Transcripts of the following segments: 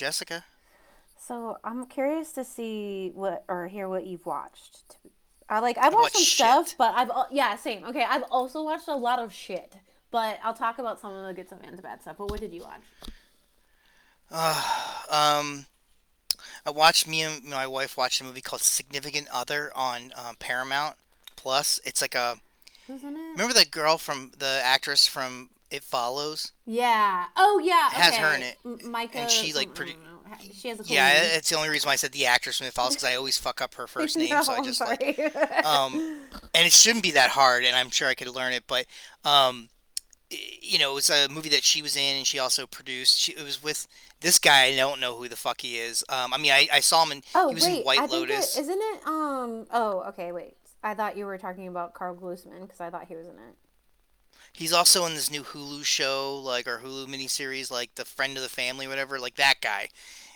with Mickey. And Jessica. So I'm curious to see what or hear what you've watched. I like I've watched some shit? stuff, but I've yeah same. Okay, I've also watched a lot of shit, but I'll talk about some of the good stuff and the bad stuff. But what did you watch? Uh, Um, I watched me and my wife watched a movie called Significant Other on um, Paramount Plus. It's like a Who's in it? remember that girl from the actress from It Follows? Yeah. Oh yeah. It has okay. her in it. Maika. And she, like, pretty-. She has a cool Yeah, name. it's the only reason why I said the actress from It Follows because I always fuck up her first name, No, so I just like um, and it shouldn't be that hard, and I'm sure I could learn it. But um, you know, it was a movie that she was in, and she also produced. She it was with this guy. I don't know who the fuck he is. Um, I mean, I, I saw him in. oh he was wait, in White I Lotus. it, isn't it? Um. Oh, okay. Wait. I thought you were talking about Karl Glusman because I thought he was in it. He's also in this new Hulu show, like or Hulu miniseries, like the friend of the family, whatever. Like that guy.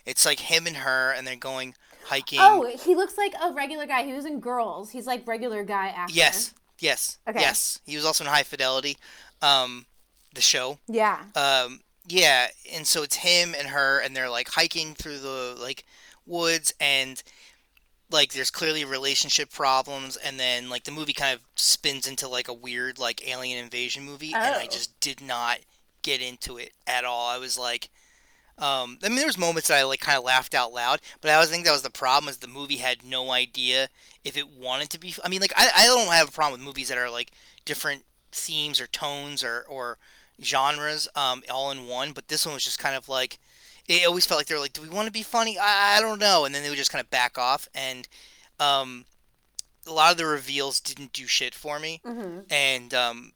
It's like him and her, and they're going hiking. Oh, he looks like a regular guy. He was in Girls. He's like regular guy actor. yes, yes, Okay. yes. He was also in High Fidelity, um, the show. Yeah. Um, yeah, and so it's him and her, and they're like hiking through the like woods, and like there's clearly relationship problems, and then like the movie kind of spins into like a weird like alien invasion movie, and I Oh. just did not get into it at all. I was like, um, I mean, there was moments that I like kind of laughed out loud, but I always think that was the problem is the movie had no idea if it wanted to be. I mean, like I, I don't have a problem with movies that are like different themes or tones or or genres um, all in one, but this one was just kind of like it always felt like they were like, do we want to be funny? I, I don't know, and then they would just kind of back off, and um, a lot of the reveals didn't do shit for me, hmm and um,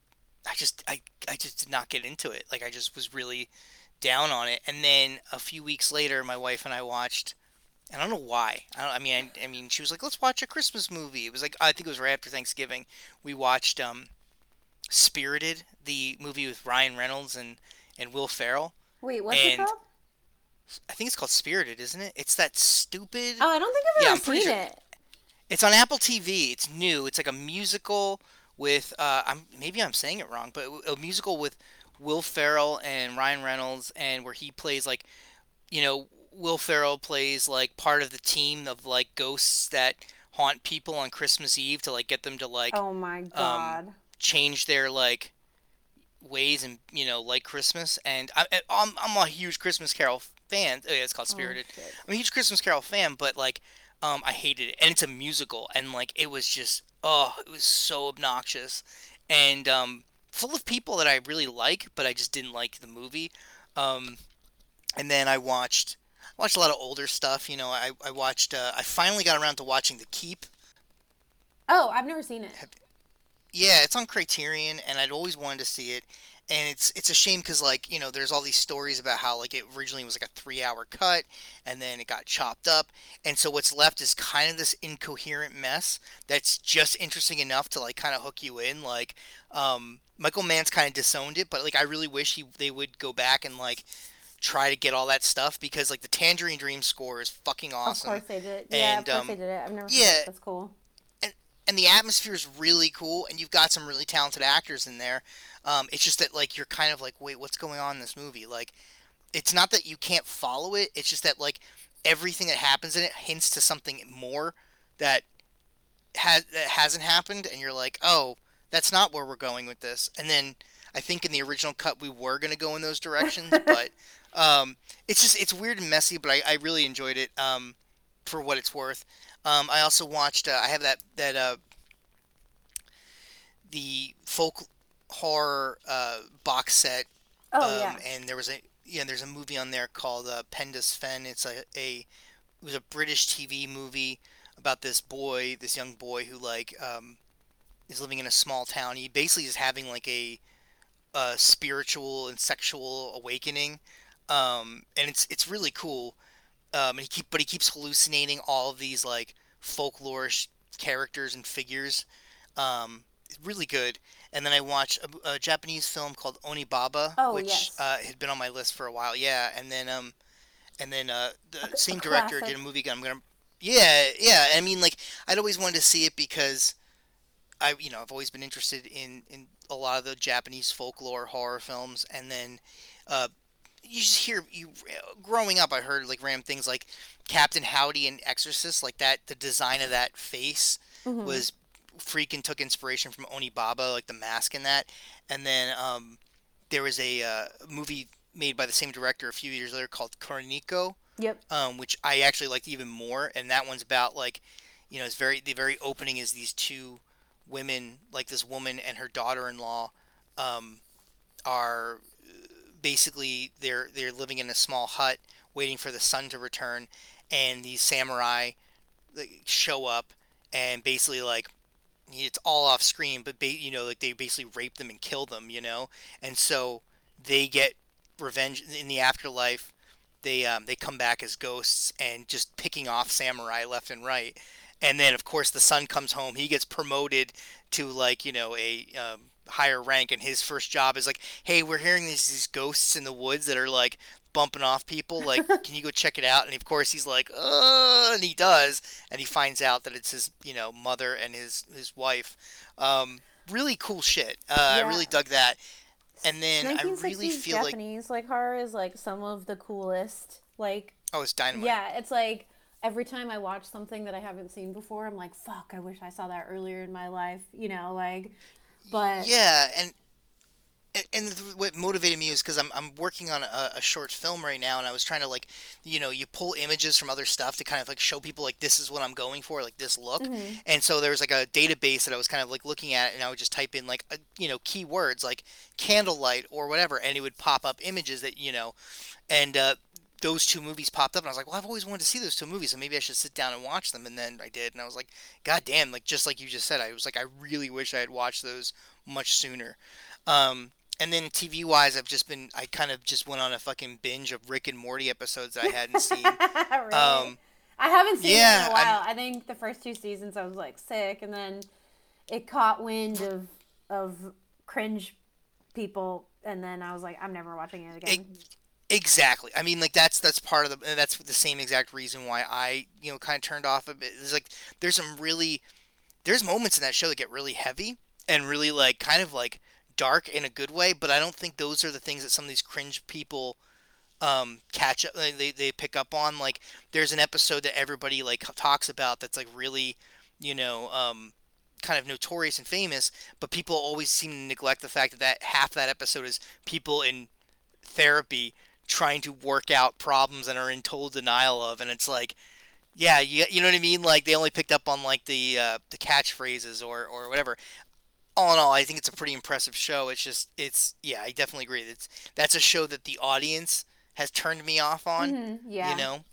I just I I just did not get into it. Like I just was really down on it, and then a few weeks later, my wife and I watched. I don't know why. I, don't, I mean, I, I mean, she was like, "Let's watch a Christmas movie." It was like I think it was right after Thanksgiving. We watched um, Spirited, the movie with Ryan Reynolds and and Will Ferrell. Wait, what's it called? I think it's called Spirited, isn't it? It's that stupid. Oh, I don't think I've Yeah, ever seen sure- it. It's on Apple TV. It's new. It's like a musical with uh, I'm maybe I'm saying it wrong, but a musical with Will Ferrell and Ryan Reynolds, and where he plays like, you know, Will Ferrell plays like part of the team of like ghosts that haunt people on Christmas Eve to like get them to like Oh my god. change their like ways and you know like Christmas. And I, I- I'm I'm a huge Christmas Carol fan. Oh, yeah, it's called Spirited. shit. I'm a huge Christmas Carol fan, but like, um, I hated it, and it's a musical, and like, it was just, oh, it was so obnoxious, and um, full of people that I really like, but I just didn't like the movie. Um, and then I watched, watched a lot of older stuff. You know, I I watched, uh, I finally got around to watching The Keep. Oh, I've never seen it. Yeah, it's on Criterion, and I'd always wanted to see it. And it's it's a shame because like you know there's all these stories about how like it originally was like a three hour cut, and then it got chopped up, and so what's left is kind of this incoherent mess that's just interesting enough to like kind of hook you in. Like um, Michael Mann's kind of disowned it, but like I really wish he they would go back and like try to get all that stuff because like the Tangerine Dream score is fucking awesome. Of course they did. Yeah, And, of course um, they did it. I've never seen yeah. it. That's cool. And the atmosphere is really cool and you've got some really talented actors in there. Um, it's just that like you're kind of like wait what's going on in this movie? Like it's not that you can't follow it it's just that like everything that happens in it hints to something more that has that hasn't happened and you're like oh that's not where we're going with this. And then i think in the original cut we were going to go in those directions but um, it's just it's weird and messy but i, I really enjoyed it um, for what it's worth um, I also watched. Uh, I have that that uh, the folk horror uh, box set. Oh um, yeah. And there was a yeah, there's a movie on there called uh, Penda's Fen. It's a, a it was a British TV movie about this boy, this young boy who like um, is living in a small town. He basically is having like a, a spiritual and sexual awakening, um, and it's it's really cool. Um, and he keep but he keeps hallucinating all of these like folklorish characters and figures. Um, really good. And then I watched a, a Japanese film called Onibaba, Oh, which yes. uh, had been on my list for a while. Yeah, and then um, and then uh, the A- a same director classic. did a movie. I'm gonna, yeah, yeah. I mean, like I'd always wanted to see it because I, you know, I've always been interested in in a lot of the Japanese folklore horror films, and then uh, you just hear you growing up. I heard like random things like Captain Howdy and Exorcist, like that. The design of that face Mhm. was freaking took inspiration from Onibaba, like the mask in that. And then um, there was a uh, movie made by the same director a few years later called Kuroneko, Yep. um, which I actually liked even more. And that one's about like, you know, it's very the very opening is these two women, like this woman and her daughter-in-law, um, are basically they're they're living in a small hut waiting for the sun to return, and these samurai show up and basically like it's all off screen, but ba- you know like they basically rape them and kill them, you know, and so they get revenge in the afterlife. They um, they come back as ghosts and just picking off samurai left and right, and then of course the son comes home. He gets promoted to like you know a um, higher rank, and his first job is like, hey, we're hearing these these ghosts in the woods that are like bumping off people. Like, can you go check it out? And of course he's like, uh, and he does, and he finds out that it's his you know mother and his his wife. Um, really cool shit. Uh, I really dug that. And then I really feel like Japanese like horror is like some of the coolest. Like oh, it's dynamite. yeah, it's like every time I watch something that I haven't seen before, I'm like, fuck, I wish I saw that earlier in my life. You know, like, but Yeah, and and- what motivated me is because I'm I'm working on a, a short film right now, and I was trying to like, you know, you pull images from other stuff to kind of like show people like this is what I'm going for, like this look. Mhm. And so there was like a database that I was kind of like looking at, and I would just type in like a, you know keywords like candlelight or whatever, and it would pop up images that you know, and uh, those two movies popped up, and I was like, well, I've always wanted to see those two movies, so maybe I should sit down and watch them. And then I did, and I was like, God damn, like just like you just said, I was like, I really wish I had watched those much sooner. Um, and then TV wise, I've just been, I kind of just went on a fucking binge of Rick and Morty episodes that I hadn't seen. Right. Um, I haven't seen yeah, it in a I'm- while. I think the first two seasons I was like sick, and then it caught wind of of cringe people, and then I was like, I'm never watching it again. Exactly. I mean, like that's that's part of the that's the same exact reason why I you know kind of turned off a bit. There's like there's some really there's moments in that show that get really heavy and really like kind of like dark in a good way, but I don't think those are the things that some of these cringe people um catch up they they pick up on like there's an episode that everybody like talks about that's like really you know um kind of notorious and famous but people always seem to neglect the fact that that half that episode is people in therapy trying to work out problems and are in total denial of and it's like yeah you, you know what i mean? Like they only picked up on like the uh, the catchphrases or or whatever. All in all i think it's a pretty impressive show. It's just it's yeah i definitely agree it's that's a show that the audience has turned me off on Mhm, yeah. you know?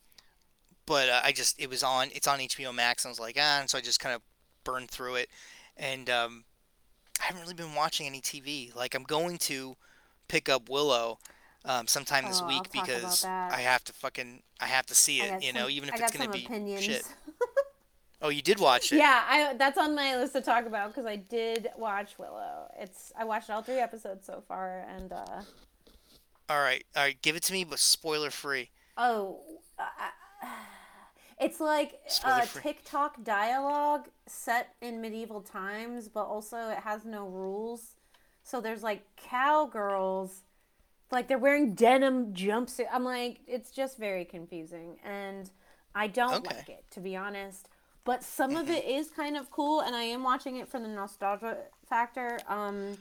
But uh, i just it was on it's on hbo max and i was like ah and so i just kind of burned through it. And um i haven't really been watching any tv like i'm going to pick up willow um, sometime this Oh, week because. I have to fucking I have to see it, you know, some- even if it's gonna be opinions. shit. Oh, you did watch it. Yeah, I that's on my list to talk about because I did watch Willow. It's I watched all three episodes so far, and uh, All right, all right, give it to me, but spoiler free. oh, uh, it's like uh. TikTok dialogue set in medieval times, but also it has no rules. So there's like cowgirls, like they're wearing denim jumpsuit. I'm like, it's just very confusing, and I don't Okay. like it to be honest. But some of it is kind of cool, and I am watching it for the nostalgia factor. Um,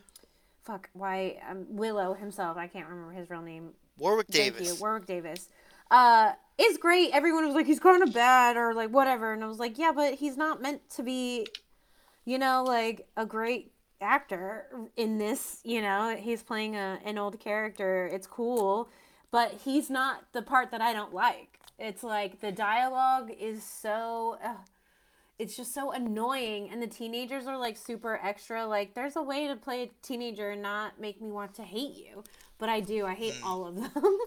fuck, why um, Willow himself? I can't remember his real name. Warwick Thank Davis. you, Warwick Davis. Uh, is great. Everyone was like, he's kind of bad or like whatever, and I was like, yeah, but he's not meant to be, you know, like a great actor in this. You know, he's playing a, an old character. It's cool, but he's not the part that I don't like. It's like the dialogue is so. Uh, it's just so annoying and the teenagers are like super extra like there's a way to play a teenager and not make me want to hate you but i do i hate all of them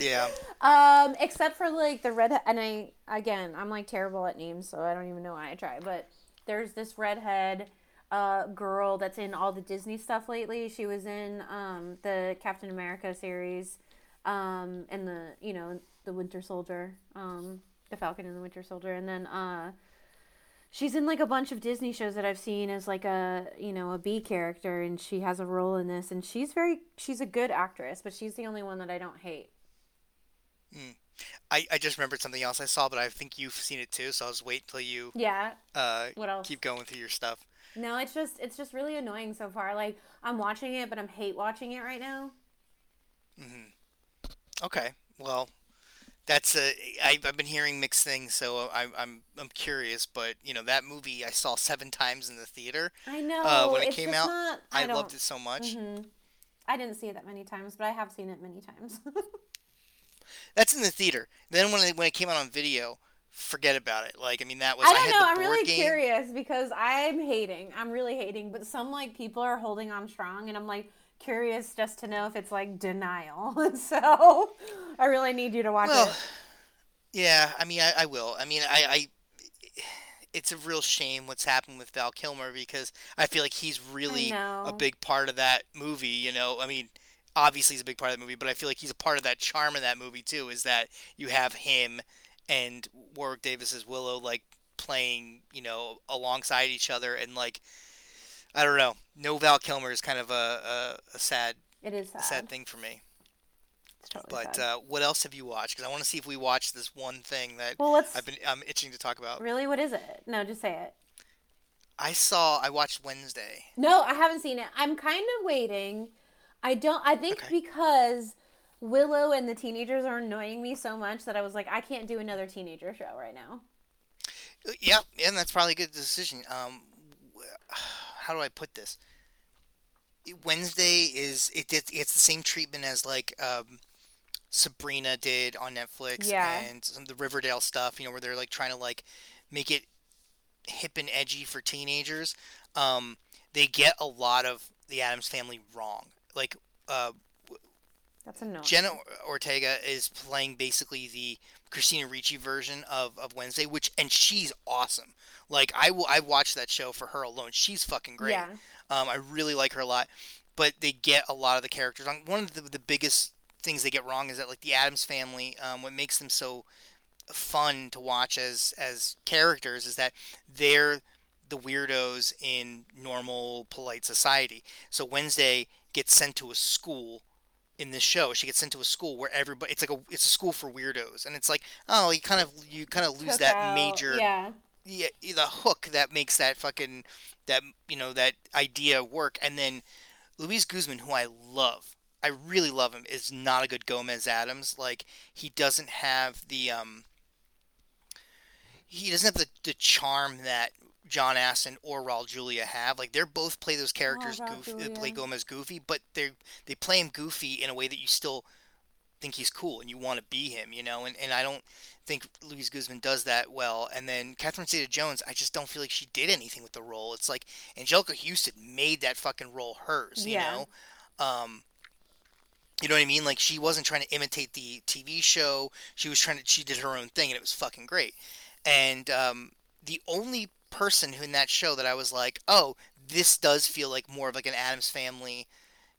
yeah. um except for like the red and i again i'm like terrible at names so i don't even know why i try but there's this redhead uh girl that's in all the disney stuff lately she was in um the captain america series um and the you know the winter soldier um the falcon and the winter soldier and then uh she's in like a bunch of Disney shows that I've seen as like a you know a B character, and she has a role in this, and she's very she's a good actress, but she's the only one that I don't hate. Mm. I, I just remembered something else I saw, but I think you've seen it too, so I'll just wait till you Yeah. uh What else? keep going through your stuff. No, it's just it's just really annoying so far. Like I'm watching it, but I'm hate watching it right now. hmm Okay, well, that's a I, I've been hearing mixed things, so I, I'm I'm curious, but you know that movie I saw seven times in the theater I know. uh, when it it's came just out. not. I, I, don't. loved it so much. hmm I didn't see it that many times, but I have seen it many times. That's in the theater. Then when it, when it came out on video, forget about it. Like I mean, that was I I don't had know. I'm really game. curious because I'm hating. I'm really hating, but some like people are holding on strong, and I'm like curious just to know if it's like denial. so I really need you to watch Well, it. yeah, I mean, I, I will. I mean, I, I, it's a real shame what's happened with Val Kilmer because I feel like he's really a big part of that movie. You know, I mean, obviously he's a big part of the movie, but I feel like he's a part of that charm of that movie too. Is that you have him and Warwick Davis's Willow like playing, you know, alongside each other, and like I don't know, no Val Kilmer is kind of a a, a sad It is sad. sad thing for me. It's totally But uh, what else have you watched? Because I want to see if we watched this one thing that well, let's. I've been I'm itching to talk about. Really, what is it? No, just say it. I saw I watched Wednesday. No, I haven't seen it. I'm kind of waiting. I don't. I think Okay. because Willow and the teenagers are annoying me so much that I was like, I can't do another teenager show right now. Uh, Yeah, and that's probably a good decision. Um, how do I put this? Wednesday is it, it it's the same treatment as like um, Sabrina did on Netflix Yeah. and some of the Riverdale stuff. You know, where they're like trying to like make it hip and edgy for teenagers. Um, they get a lot of the Addams Family wrong. Like uh, That's annoying. Jenna Ortega is playing basically the Christina Ricci version of, of Wednesday, which and she's awesome. Like I will I watched that show for her alone. She's fucking great. Yeah. Um, I really like her a lot. But they get a lot of the characters wrong. One of the, the biggest things they get wrong is that like the Addams family, um, what makes them so fun to watch as as characters is that they're the weirdos in normal polite society. So Wednesday gets sent to a school in this show. She gets sent to a school where everybody it's like a it's a school for weirdos and it's like, oh, you kind of you kind of lose that out- major Yeah. yeah, the hook that makes that fucking that you know that idea work and then Luis Guzman who I love I really love him is not a good Gomez Addams like he doesn't have the um he doesn't have the, the charm that John Astin or Raul Julia have like they're both play those characters Raul goofy they Julia. play Gomez goofy but they they play him goofy in a way that you still think he's cool and you want to be him you know and, and I don't think Luis Guzman does that well. And then Catherine Zeta-Jones, I just don't feel like she did anything with the role. It's like Anjelica Huston made that fucking role hers, you Yeah. know? Um, you know what I mean? Like she wasn't trying to imitate the TV show. She was trying to. She did her own thing, and it was fucking great. And um, the only person who in that show that I was like, oh, this does feel like more of like an Addams Family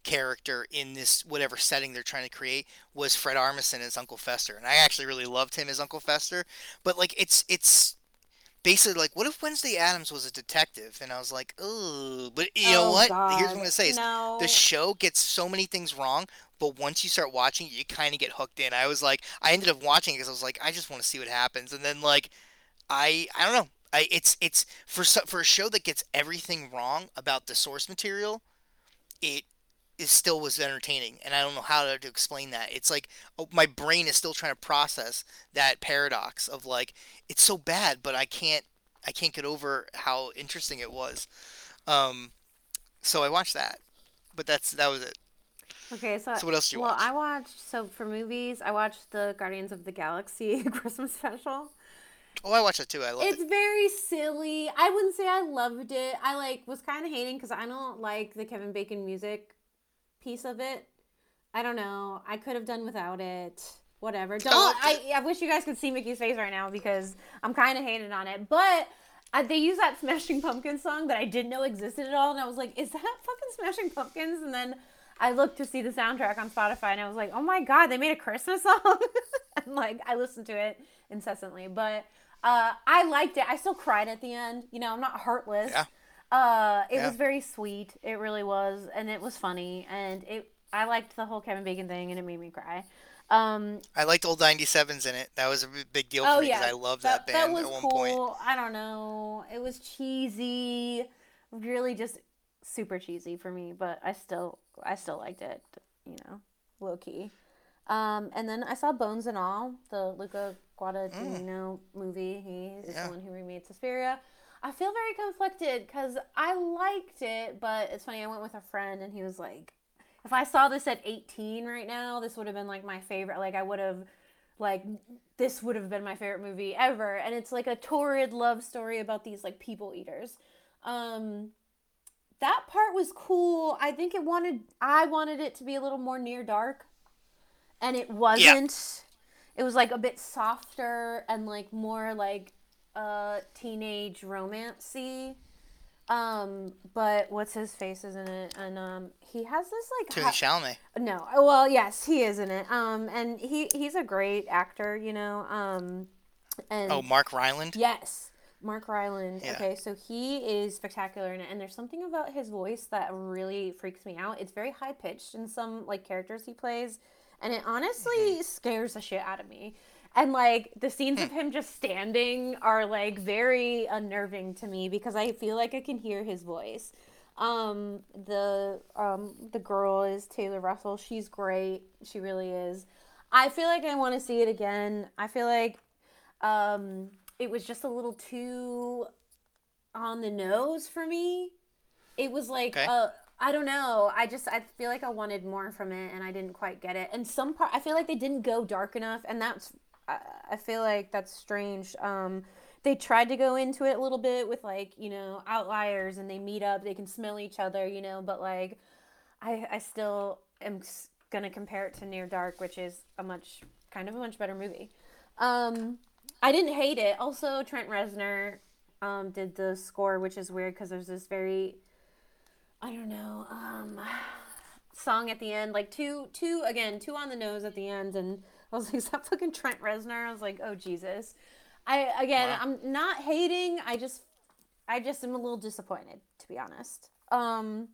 character in this whatever setting they're trying to create was Fred Armisen as Uncle Fester, and I actually really loved him as Uncle Fester. But like, it's it's basically like, what if Wednesday Addams was a detective? And I was like, oh, but you know Oh, what? Here's what I'm gonna say: is no. the show gets so many things wrong, but once you start watching, you kind of get hooked in. I was like, I ended up watching because I was like, I just want to see what happens, and then like, I I don't know. I it's it's for for a show that gets everything wrong about the source material, it is still was entertaining, and I don't know how to, to explain that. It's like oh, my brain is still trying to process that paradox of like it's so bad, but I can't I can't get over how interesting it was. Um, so I watched that, but that's that was it. Okay, so, So what else do you well, watch? I watched so for movies, I watched the Guardians of the Galaxy Christmas special. Oh, I watched that too. I loved it. It's very silly. I wouldn't say I loved it. I like was kind of hating because I don't like the Kevin Bacon music piece of it. I don't know. I could have done without it. Whatever. Don't. loved I, I wish you guys could see Mickey's face right now because I'm kind of hating on it. But uh, they use that Smashing Pumpkins song that I didn't know existed at all, and I was like, "Is that fucking Smashing Pumpkins?" And then I looked to see the soundtrack on Spotify, and I was like, "Oh my god, they made a Christmas song!" and like I listened to it incessantly. But Uh, I liked it. I still cried at the end. You know, I'm not heartless. Yeah. Uh, it Yeah. was very sweet. It really was, and it was funny, and it. I liked the whole Kevin Bacon thing, and it made me cry. Um, I liked old 97s in it. That was a big deal oh for me yeah, I loved that, band that was at one cool. point. I don't know. It was cheesy, really just super cheesy for me, but I still, I still liked it. You know, low key. Um, and then I saw Bones and All, the Luca Guadagnino movie. He is Mm. Yeah. the one who remade Suspiria. I feel very conflicted because I liked it, but it's funny. I went with a friend, and he was like, "If I saw this at 18 right now, this would have been like my favorite. Like I would have, like this would have been my favorite movie ever." And it's like a torrid love story about these like people eaters. Um, that part was cool. I think it wanted. I wanted it to be a little more near dark, and it wasn't. It was like a bit softer and like more like uh teenage romancy. Um, but what's his face is in it, and um, he has this like Timothy ha- Chalamet. no, well, yes, he is in it. Um, and he he's a great actor, you know. Um, and Oh, Mark Rylance. Yes, Mark Rylance. Yeah. Okay, so he is spectacular in it, and there's something about his voice that really freaks me out. It's very high pitched in some like characters he plays, and it honestly Mm-hmm. scares the shit out of me. And like the scenes Hmm. of him just standing are like very unnerving to me because I feel like I can hear his voice. Um, the um the girl is Taylor Russell. She's great. She really is. I feel like I want to see it again. I feel like um it was just a little too on the nose for me. It was like Okay. uh I don't know. I just I feel like I wanted more from it and I didn't quite get it. And some part I feel like they didn't go dark enough and that's I, feel like that's strange. Um they tried to go into it a little bit with like, you know, outliers and they meet up, they can smell each other, you know, but like I I still am to compare it to Near Dark, which is a much kind of a much better movie. Um I didn't hate it. Also, Trent Reznor um, did the score, which is weird because there's this very, I don't know, um, song at the end, like two, two again, two on the nose at the end, and I was like, is that fucking Trent Reznor? I was like, oh Jesus. I again, Wow. I'm not hating. I just, I just am a little disappointed, to be honest. Um,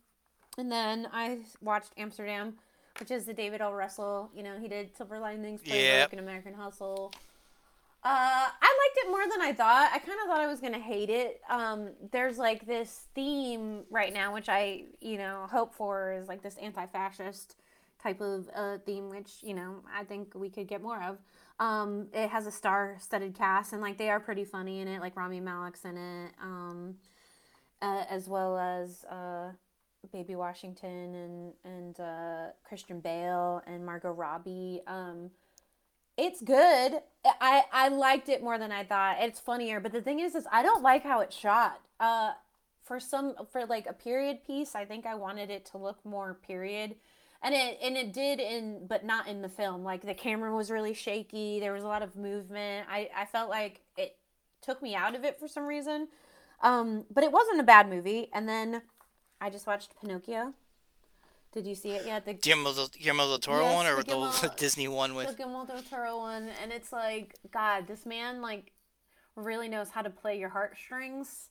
and then I watched Amsterdam, which is the David L. Russell. You know, he did Silver Linings Playbook Yep. and American Hustle. Uh, I liked it more than I thought. I kind of thought I was gonna hate it. Um, there's like this theme right now, which I, you know, hope for is like this anti-fascist type of uh, theme, which you know I think we could get more of. Um, it has a star-studded cast, and like they are pretty funny in it. Like Rami Malek's in it, um, uh, as well as uh, Baby Washington and and uh, Christian Bale and Margot Robbie. It's good. I I liked it more than I thought. It's funnier, but the thing is, is I don't like how it's shot. Uh, for some for like a period piece, I think I wanted it to look more period, and it and it did in, but not in the film. Like the camera was really shaky. There was a lot of movement. I I felt like it took me out of it for some reason. Um, but it wasn't a bad movie. And then I just watched Pinocchio. Did you see it yet? The Guillermo del, Guillermo del Toro Yes, one or the the, Disney one with? the Guillermo del Toro one, and it's like, God, this man like really knows how to play your heartstrings,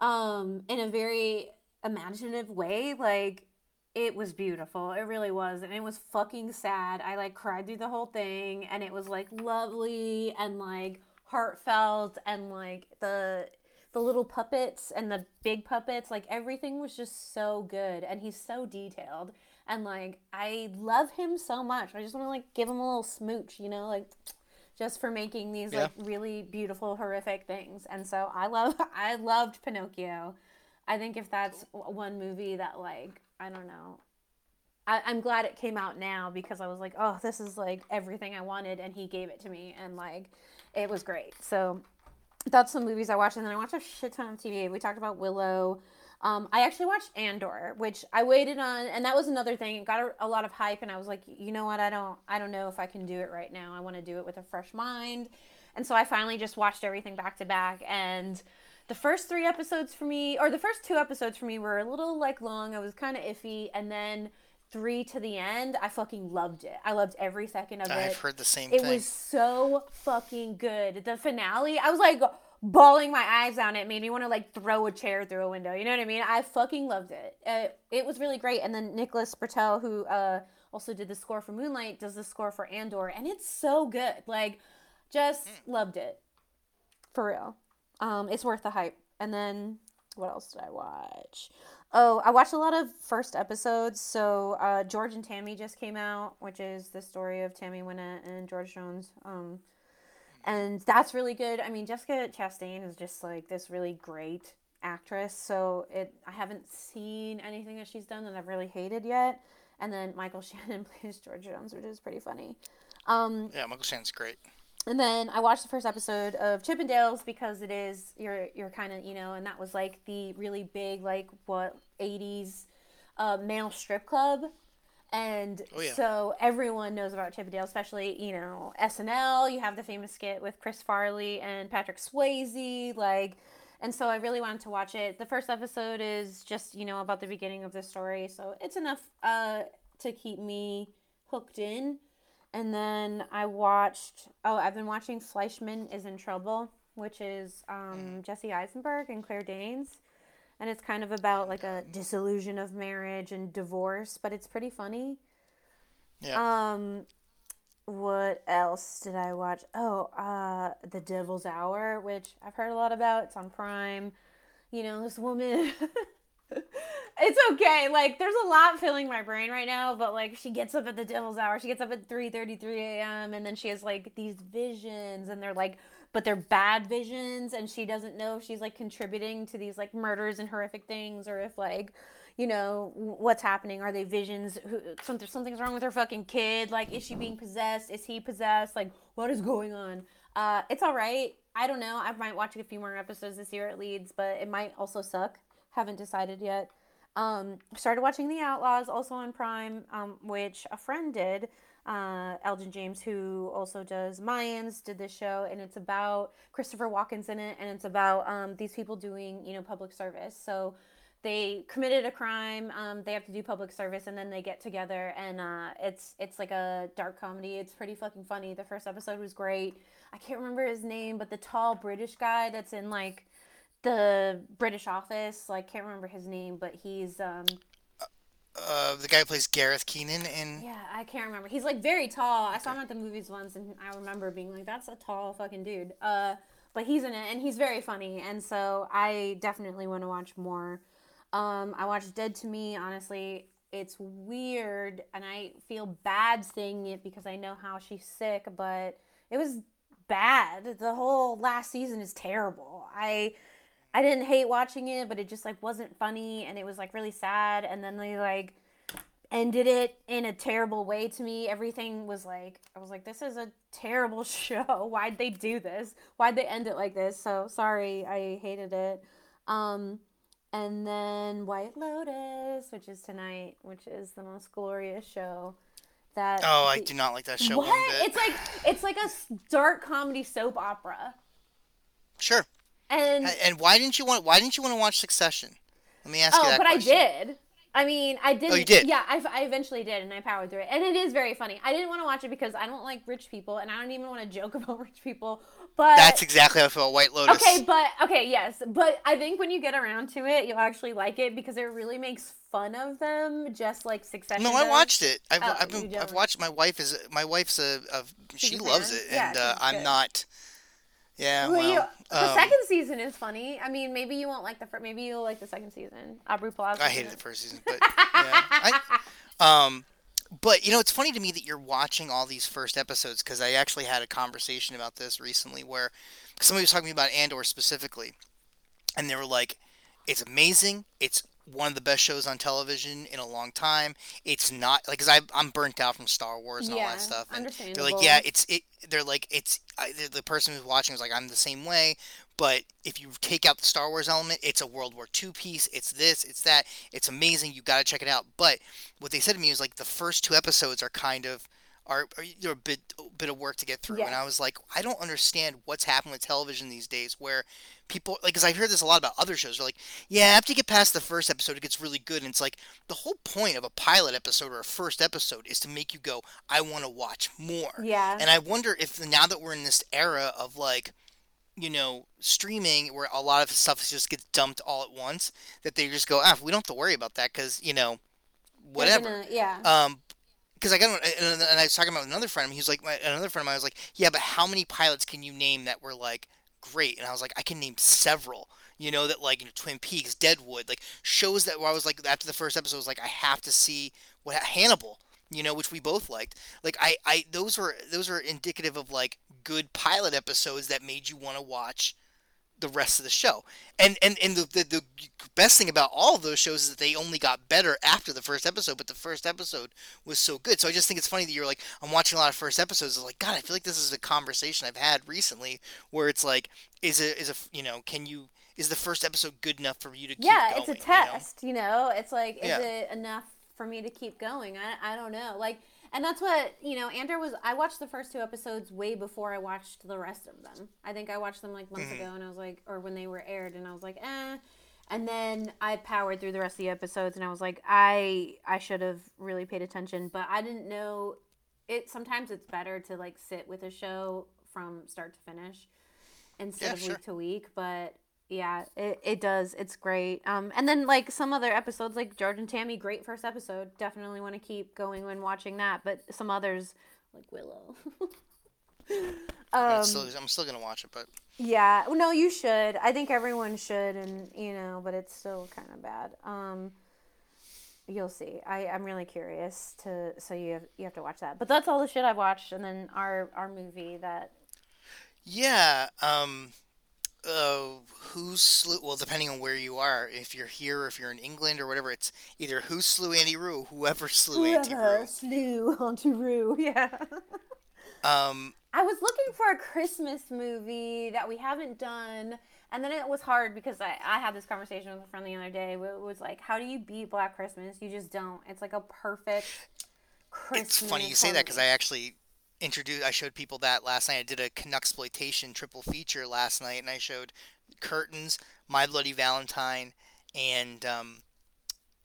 um, in a very imaginative way. Like, it was beautiful. It really was, and it was fucking sad. I like cried through the whole thing, and it was like lovely and like heartfelt, and like the the little puppets and the big puppets, like everything was just so good, and he's so detailed and like I love him so much. I just want to like give him a little smooch, you know, like just for making these Yeah. like really beautiful horrific things. And so I love I loved Pinocchio. I think if that's one movie that like I don't know. I, I'm glad it came out now because I was like, oh, this is like everything I wanted, and he gave it to me, and like, it was great. So that's some movies I watched, and then I watched a shit ton of TV. We talked about Willow. Um, I actually watched Andor, which I waited on, and that was another thing. It got a, a lot of hype, and I was like, you know what? I don't, I don't know if I can do it right now. I want to do it with a fresh mind, and so I finally just watched everything back to back. And the first three episodes for me, or the first two episodes for me, were a little like long. I was kind of iffy, and then three to the end, I fucking loved it. I loved every second of it. I've heard the same it thing. was so fucking good. The finale, I was like bawling my eyes out. It made me want to like throw a chair through a window. You know what I mean? I fucking loved it. Uh, it was really great. And then Nicholas Britell, who uh, also did the score for Moonlight, does the score for Andor, and it's so good. Like, just loved it for real. Um, it's worth the hype. And then what else did I watch? Oh, I watched a lot of first episodes. So uh, George and Tammy just came out, which is the story of Tammy Wynette and George Jones. Um, and that's really good. I mean, Jessica Chastain is just like this really great actress. So it, I haven't seen anything that she's done that I've really hated yet. And then Michael Shannon plays George Jones, which is pretty funny. Um, yeah, Michael Shannon's great. And then I watched the first episode of Chippendales because it is you're you're kind of you know, and that was like the really big like what '80s uh, male strip club, and Oh, yeah. so everyone knows about Chippendales, especially you know SNL. You have the famous skit with Chris Farley and Patrick Swayze, like, and so I really wanted to watch it. The first episode is just you know about the beginning of the story, so it's enough uh, to keep me hooked in. And then I watched. Oh, I've been watching Fleishman is in Trouble, which is um, Jesse Eisenberg and Claire Danes, and it's kind of about like a disillusion of marriage and divorce, but it's pretty funny. Yeah. Um, what else did I watch? Oh, uh, The Devil's Hour, which I've heard a lot about. It's on Prime. You know, this woman. it's okay. Like, there's a lot filling my brain right now, but like, she gets up at the Devil's Hour. She gets up at 3:33 a.m. and then she has like these visions, and they're like, but they're bad visions, and she doesn't know if she's like contributing to these like murders and horrific things, or if like you know what's happening are they visions something something's wrong with her fucking kid like is she being possessed is he possessed like what is going on uh it's all right i don't know i might watch a few more episodes this year at leeds but it might also suck haven't decided yet um started watching the outlaws also on prime um which a friend did uh, Elgin James, who also does Mayans, did this show, and it's about Christopher Walken's in it, and it's about um, these people doing, you know, public service. So they committed a crime um, they have to do public service and then they get together and uh, it's it's like a dark comedy. It's pretty fucking funny. The first episode was great. I can't remember his name but the tall british guy that's in like the british office like can't remember his name but he's um Uh, the guy who plays Gareth Keenan in. yeah i can't remember he's like very tall i saw him at the movies once and i remember being like that's a tall fucking dude uh but he's in it and he's very funny and so i definitely want to watch more um, I watched Dead to Me. Honestly, it's weird, and I feel bad saying it because I know how she's sick, but it was bad. The whole last season is terrible. I I didn't hate watching it, but it just like wasn't funny, and it was like really sad. And then they like ended it in a terrible way to me. Everything was like I was like, this is a terrible show. Why'd they do this? Why'd they end it like this? So sorry, I hated it. Um, and then White Lotus, which is tonight, which is the most glorious show. That Oh, I do not like that show what? It's like it's like a dark comedy soap opera. Sure. And And why didn't you want? Why didn't you want to watch Succession? Let me ask you oh, that but question. Oh, I did. I mean, I did. Oh, you did? Yeah, I, I eventually did, and I powered through it, and it is very funny. I didn't want to watch it because I don't like rich people, and I don't even want to joke about rich people. But That's exactly how I feel about White Lotus. Okay, but okay, yes, but I think when you get around to it, you'll actually like it because it really makes fun of them, just like Succession. No, I does. watched it. I've, Oh, I've been. I've watched. My wife is. My wife's a. a she loves fan? it, Yeah, and uh, I'm good. not. Yeah. Well, Well. you, the um, second season is funny. I mean, maybe you won't like the first. Maybe you'll like the second season. Aubrey Plaza. I hated the first season, but yeah. I, um, but you know, it's funny to me that you're watching all these first episodes because I actually had a conversation about this recently where somebody was talking about Andor specifically, and they were like, "It's amazing. It's one of the best shows on television in a long time. It's not like because I'm burnt out from Star Wars and all that stuff. And they're like, yeah, it's it. They're like, it's I, the, the person who's watching is like, I'm the same way. But if you take out the Star Wars element, it's a World War II piece. It's this, it's that. It's amazing. You got to check it out. But what they said to me was like the first two episodes are kind of are, are they're a bit a bit of work to get through. And I was like, I don't understand what's happened with television these days, where people like, because I heard this a lot about other shows. They're like, yeah, after you get past the first episode, it gets really good. And it's like the whole point of a pilot episode or a first episode is to make you go, I want to watch more. Yeah. And I wonder if now that we're in this era of like, you know, streaming where a lot of stuff just gets dumped all at once, that they just go, ah, we don't have to worry about that because you know, whatever. gonna- yeah. Um, because I got and, I was talking about another friend. He was like, my, another friend of mine was like, yeah, but how many pilots can you name that were like great? And I was like, I can name several. You know that like you know, Twin Peaks, Deadwood, like shows that where I was like after the first episode, I was like, I have to see what Hannibal. You know, which we both liked. Like I, I those were those are indicative of like good pilot episodes that made you want to watch the rest of the show. And and and the, the the best thing about all of those shows is that they only got better after the first episode, but the first episode was so good. So I just think it's funny that you're like I'm watching a lot of first episodes. It's like God, I feel like this is a conversation I've had recently where it's like is it is a you know can you is the first episode good enough for you to keep yeah, going? it's a you know? test, you know? It's like, is Yeah. it enough for me to keep going? I, I don't know. Like, and that's what, you know, Andor was, I watched the first two episodes way before I watched the rest of them. I think I watched them like months Mhm. ago and I was like, or when they were aired and I was like, eh. And then I powered through the rest of the episodes and I was like, I, I should have really paid attention, but I didn't know it. Sometimes it's better to like sit with a show from start to finish instead Yeah, of sure. week to week, but yeah, it, it does. It's great. Um, and then like some other episodes, like George and Tammy, great first episode. Definitely want to keep going when watching that. But some others, like Willow. I'm um, still I'm still gonna watch it, but yeah, no, you should. I think everyone should, and you know, but it's still kind of bad. Um, you'll see. I I'm really curious to. So you have you have to watch that. But that's all the shit I've watched, and then our our movie that yeah. Um, uh, who slew? Well, depending on where you are, if you're here or if you're in England or whatever, it's either who slew Andy Rue, whoever slew Auntie Roo. slew Auntie Roo. Yeah. Um, I was looking for a Christmas movie that we haven't done, and then it was hard because I, I had this conversation with a friend the other day. It was like, how do you beat Black Christmas? You just don't. It's like a perfect Christmas. it's funny you say that because I actually introduced, I showed people that last night. I did a Canucksploitation triple feature last night, and I showed Curtains, My Bloody Valentine, and um,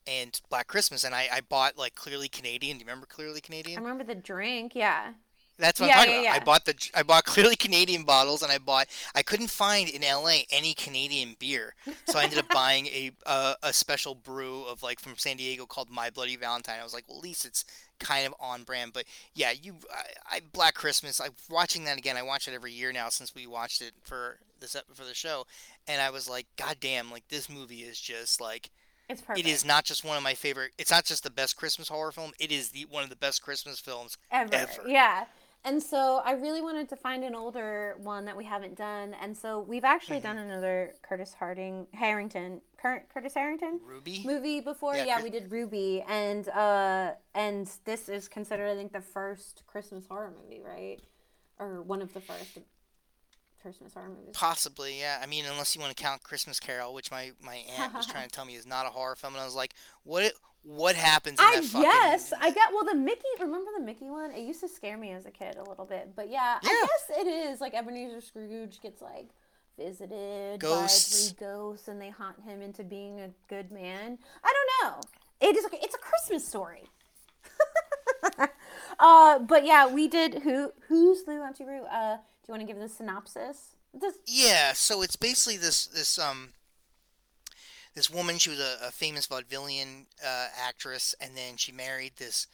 and Black Christmas. And I, I bought like Clearly Canadian. Do you remember Clearly Canadian? I remember the drink. Yeah. That's what Yeah, I'm talking yeah, about. I bought the I bought Clearly Canadian bottles, and I bought I couldn't find in LA any Canadian beer, so I ended up buying a a, a special brew of like from San Diego called My Bloody Valentine. I was like, well, at least it's kind of on brand. But yeah, you I, I Black Christmas. I'm watching that again. I watch it every year now since we watched it for this for the show, and I was like, God damn! Like this movie is just like It's perfect. it is not just one of my favorite. It's not just the best Christmas horror film. It is the one of the best Christmas films ever. ever. Yeah. And so I really wanted to find an older one that we haven't done. And so we've actually Mhm. done another Curtis Harding Harrington Cur- Curtis Harrington Ruby. movie before. Yeah, Yeah, Chris- we did Ruby and uh and this is considered I think the first Christmas horror movie, right? Or one of the first Christmas horror movies. Possibly, yeah. I mean, unless you want to count Christmas Carol, which my, my aunt was trying to tell me is not a horror film, and I was like, what it, what happens in I that fucking guess? I got well the Mickey. Remember the Mickey one? It used to scare me as a kid a little bit, but yeah, Yeah. I guess it is like Ebenezer Scrooge gets like visited Ghosts. by three ghosts, and they haunt him into being a good man. I don't know. It is. It's a Christmas story. uh, but yeah, we did. Who who's slew Auntie Roo? Uh, do you want to give the synopsis? This Yeah, so it's basically this this um this woman. She was a, a famous vaudevillian uh, actress, and then she married this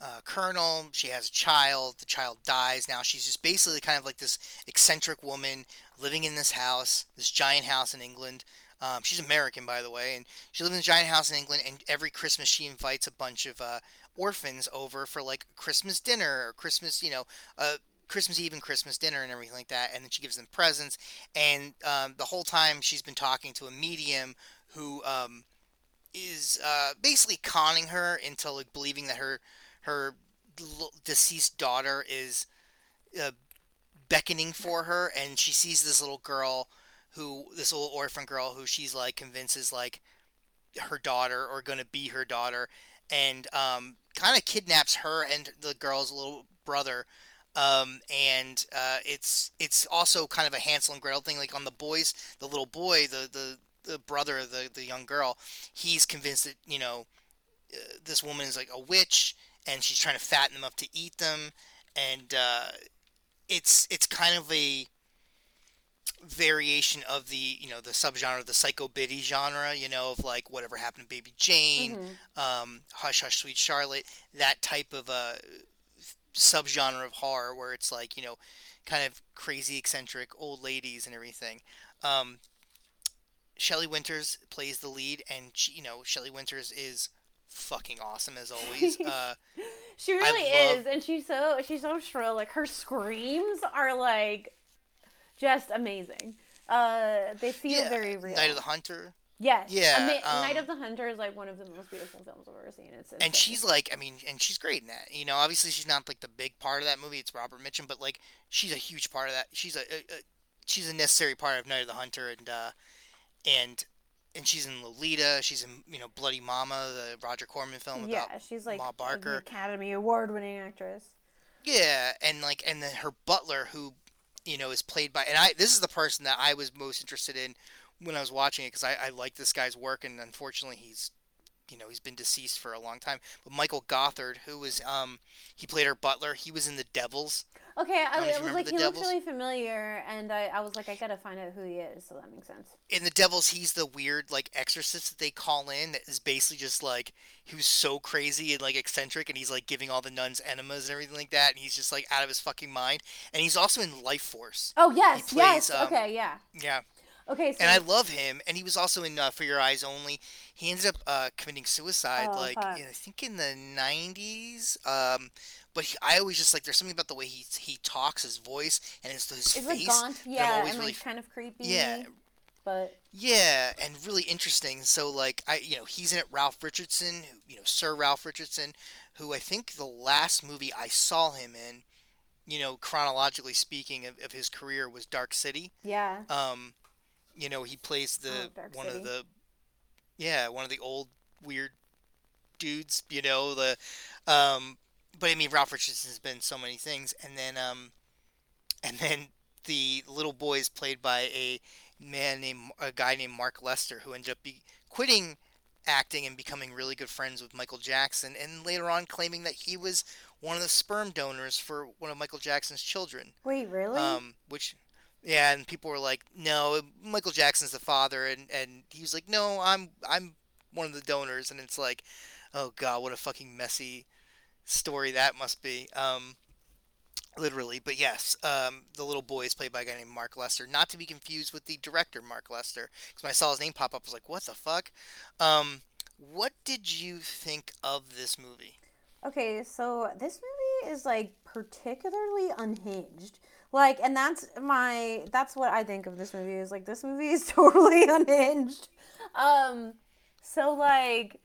uh, colonel. She has a child. The child dies. Now she's just basically kind of like this eccentric woman living in this house, this giant house in England. Um, she's American, by the way, and she lives in a giant house in England. And every Christmas, she invites a bunch of uh, orphans over for like Christmas dinner or Christmas, you know, uh, Christmas Eve and Christmas dinner and everything like that. And then she gives them presents. And um, the whole time, she's been talking to a medium who um, is uh, basically conning her into like believing that her her deceased daughter is uh, beckoning for her, and she sees this little girl who this little orphan girl who she's like convinces like her daughter or gonna be her daughter, and um, kind of kidnaps her and the girl's little brother. Um, and uh, it's it's also kind of a Hansel and Gretel thing. Like on the boys, the little boy, the the, the brother of the, the young girl, he's convinced that you know uh, this woman is like a witch, and she's trying to fatten them up to eat them. And uh, it's it's kind of a variation of the you know the subgenre the psycho biddy genre you know of like whatever happened to baby jane Mhm. um hush hush sweet charlotte that type of uh subgenre of horror where it's like you know kind of crazy eccentric old ladies and everything um Shelley Winters plays the lead and she, you know Shelley Winters is fucking awesome as always uh She really love is, and she's so she's so shrill. Like her screams are like just amazing. Uh, they feel yeah very real. Night of the Hunter yes, yeah Ama- Night um of the Hunter is like one of the most beautiful films I've ever seen. It's and she's like, I mean, and she's great in that. You know, obviously she's not like the big part of that movie. It's Robert Mitchum, but like she's a huge part of that. She's a, a, a she's a necessary part of Night of the Hunter, and uh, and and she's in Lolita. She's in you know Bloody Mama, the Roger Corman film Yeah, about she's like Ma an Barker. Academy Award winning actress. Yeah, and like and then her butler, who you know is played by, and I this is the person that I was most interested in when I was watching it because I, I like this guy's work, and unfortunately he's you know he's been deceased for a long time. But Michael Gothard, who was um he played her butler. He was in The Devils. Okay, I I, if I was like, he looks Devils. really familiar, and I, I was like, I gotta find out who he is, so that makes sense. In The Devils, he's the weird like exorcist that they call in. That is basically just like he was so crazy and like eccentric, and he's like giving all the nuns enemas and everything like that, and he's just like out of his fucking mind. And he's also in Life Force. Oh yes, plays, yes. um, okay, yeah. Yeah, Okay, so and I love him. And he was also in uh, For Your Eyes Only. He ended up uh, committing suicide, oh like in, I think in the '90s. Um, but he, I always just like there's something about the way he he talks, his voice, and his his It's like face. gaunt, yeah, and really like kind of creepy. yeah, but yeah, and really interesting. So like I, you know, he's in it. Ralph Richardson, who, you know, Sir Ralph Richardson, who I think the last movie I saw him in, you know, chronologically speaking of, of his career was Dark City. yeah. Um, you know, he plays Oh, the Dark one City. of the yeah, one of the old weird dudes, you know, the um but I mean Ralph Richardson's been so many things and then um and then the little boy is played by a man named a guy named Mark Lester who ended up be quitting acting and becoming really good friends with Michael Jackson and later on claiming that he was one of the sperm donors for one of Michael Jackson's children. Wait, really? Um, which, yeah, and people were like, "No, Michael Jackson's the father," and and he was like, "No, I'm I'm one of the donors," and it's like, oh god, what a fucking messy story that must be. Um, literally, but yes, um, the little boy is played by a guy named Mark Lester, not to be confused with the director Mark Lester, because when I saw his name pop up, I was like, what the fuck? Um, what did you think of this movie? Okay, so this movie is like particularly unhinged. Like, and that's my that's what I think of this movie is like this movie is totally unhinged. Um, so like,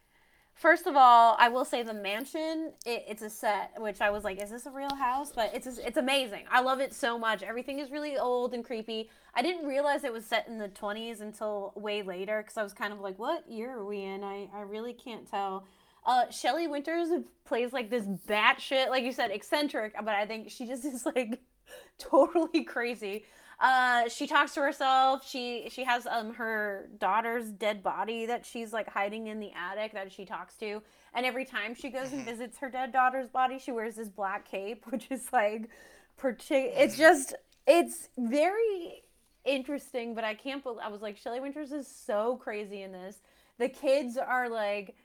first of all, I will say the mansion it, it's a set, which I was like, is this a real house? But it's it's amazing. I love it so much. Everything is really old and creepy. I didn't realize it was set in the twenties until way later because I was kind of like, what year are we in? I I really can't tell. Uh, Shelley Winters plays like this batshit, like you said, eccentric, but I think she just is like totally crazy. Uh, she talks to herself. She she has um her daughter's dead body that she's like hiding in the attic that she talks to. And every time she goes and Mhm. visits her dead daughter's body, she wears this black cape, which is like, partic- it's just it's very interesting. But I can't believe I was like Shelley Winters is so crazy in this. The kids are like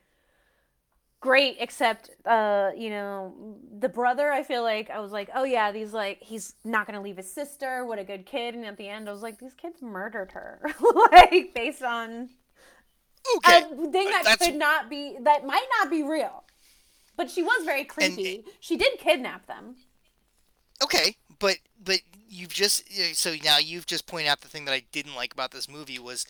great except uh you know the brother i feel like i was like oh yeah these like he's not gonna leave his sister what a good kid and at the end i was like these kids murdered her. Like based on Okay, a thing that that's- could not be that might not be real. But she was very creepy. She did kidnap them. Okay, but but you've just so now you've just pointed out the thing that I didn't like about this movie was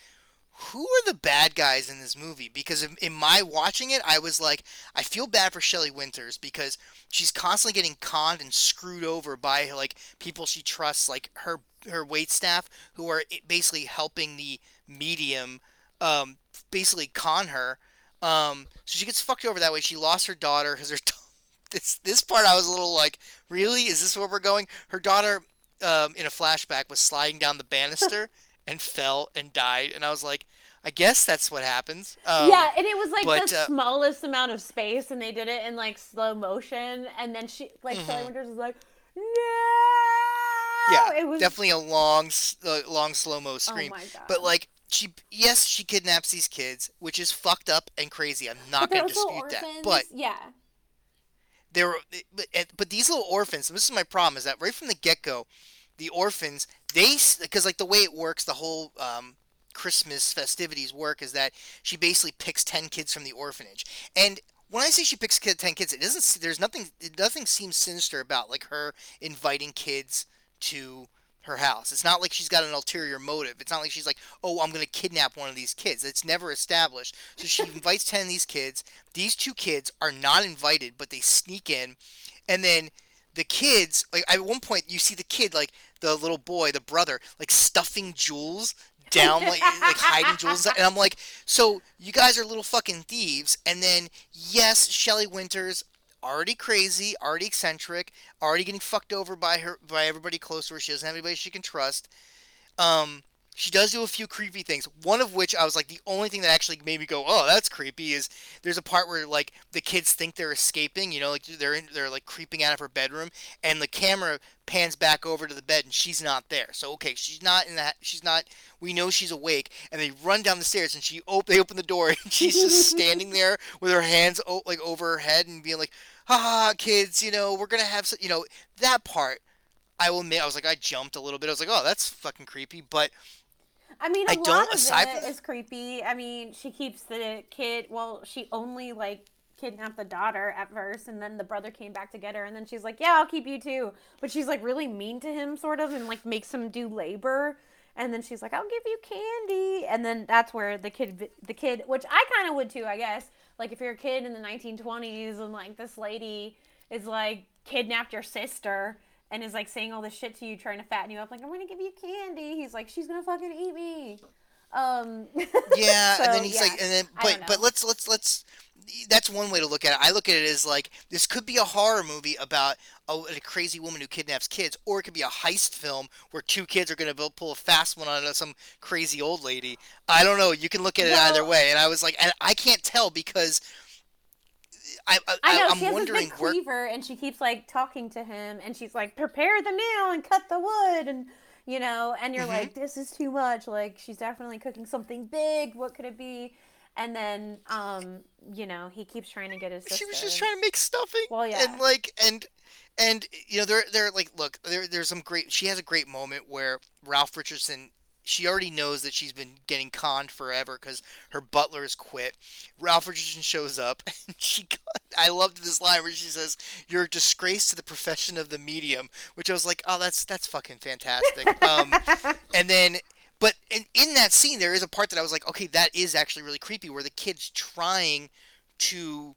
who are the bad guys in this movie? Because in, my watching it, I was like, I feel bad for Shelley Winters because she's constantly getting conned and screwed over by like people she trusts, like her her wait staff, who are basically helping the medium, um, basically con her. Um, so she gets fucked over that way. She lost her daughter because her this this part I was a little like, really? Is this where we're going? Her daughter, um, in a flashback, was sliding down the banister and fell and died, and I was like, I guess that's what happens. Um, yeah, and it was like but, the uh, smallest amount of space, and they did it in like slow motion, and then she, like Sally Mhm. Winters, was like, "No!" yeah, it was definitely a long, uh, long slow mo Oh scream. my god! But like she, yes, she kidnaps these kids, which is fucked up and crazy. I'm not going to dispute that. But yeah, There, were, but, but these little orphans. This is my problem: is that right from the get go, the orphans they because like the way it works, the whole um, Christmas festivities work is that she basically picks ten kids from the orphanage, and when I say she picks ten kids, it doesn't. There's nothing. Nothing seems sinister about like her inviting kids to her house. It's not like she's got an ulterior motive. It's not like she's like, oh, I'm gonna kidnap one of these kids. It's never established. So she invites ten of these kids. These two kids are not invited, but they sneak in, and then the kids like at one point you see the kid like the little boy the brother like stuffing jewels down like like hiding jewels and i'm like so you guys are little fucking thieves. And then yes Shelley winters already crazy already eccentric already getting fucked over by her by everybody close to her. She doesn't have anybody she can trust. Um she does do a few creepy things one of which i was like the only thing that actually made me go oh that's creepy is there's a part where like the kids think they're escaping you know like they're in, they're like creeping out of her bedroom and the camera pans back over to the bed and she's not there so okay she's not in that she's not we know she's awake and they run down the stairs and she op- they open the door and she's just standing there with her hands o- like over her head and being like ha kids you know we're gonna have some, you know that part I will admit, I was like, I jumped a little bit. I was like, oh, that's fucking creepy. But I mean, a I lot don't- of aside it from- is creepy. I mean, she keeps the kid. Well, she only like kidnapped the daughter at first, and then the brother came back to get her, and then she's like, "Yeah, I'll keep you too." But she's like really mean to him, sort of, and like makes him do labor. And then she's like, "I'll give you candy," and then that's where the kid, the kid, which I kind of would too, I guess. Like if you're a kid in the 1920s, and like this lady is like kidnapped your sister and is like saying all this shit to you, trying to fatten you up, like I'm gonna give you candy. He's like, she's gonna fucking eat me. Um, yeah, and then he's yeah, like, and then, but but let's let's let's. That's one way to look at it. I look at it as like this could be a horror movie about a, a crazy woman who kidnaps kids, or it could be a heist film where two kids are going to pull a fast one on some crazy old lady. I don't know. You can look at it either way, and I was like, and I can't tell because I, I, I know I'm she has this wondering big where cleaver, and she keeps like talking to him, and she's like, "Prepare the meal and cut the wood," and you know, and you're Mhm. like, "This is too much." Like she's definitely cooking something big. What could it be? And then, um, you know, he keeps trying to get his sister. she was just trying to make stuffing. Well, yeah. And like and and you know they're they're like look there there's some great she has a great moment where Ralph Richardson she already knows that she's been getting conned forever because her butler's quit. Ralph Richardson shows up and she I loved this line where she says you're a disgrace to the profession of the medium, which I was like oh that's that's fucking fantastic. Um, and then but in, in that scene there is a part that I was like okay that is actually really creepy where the kid's trying to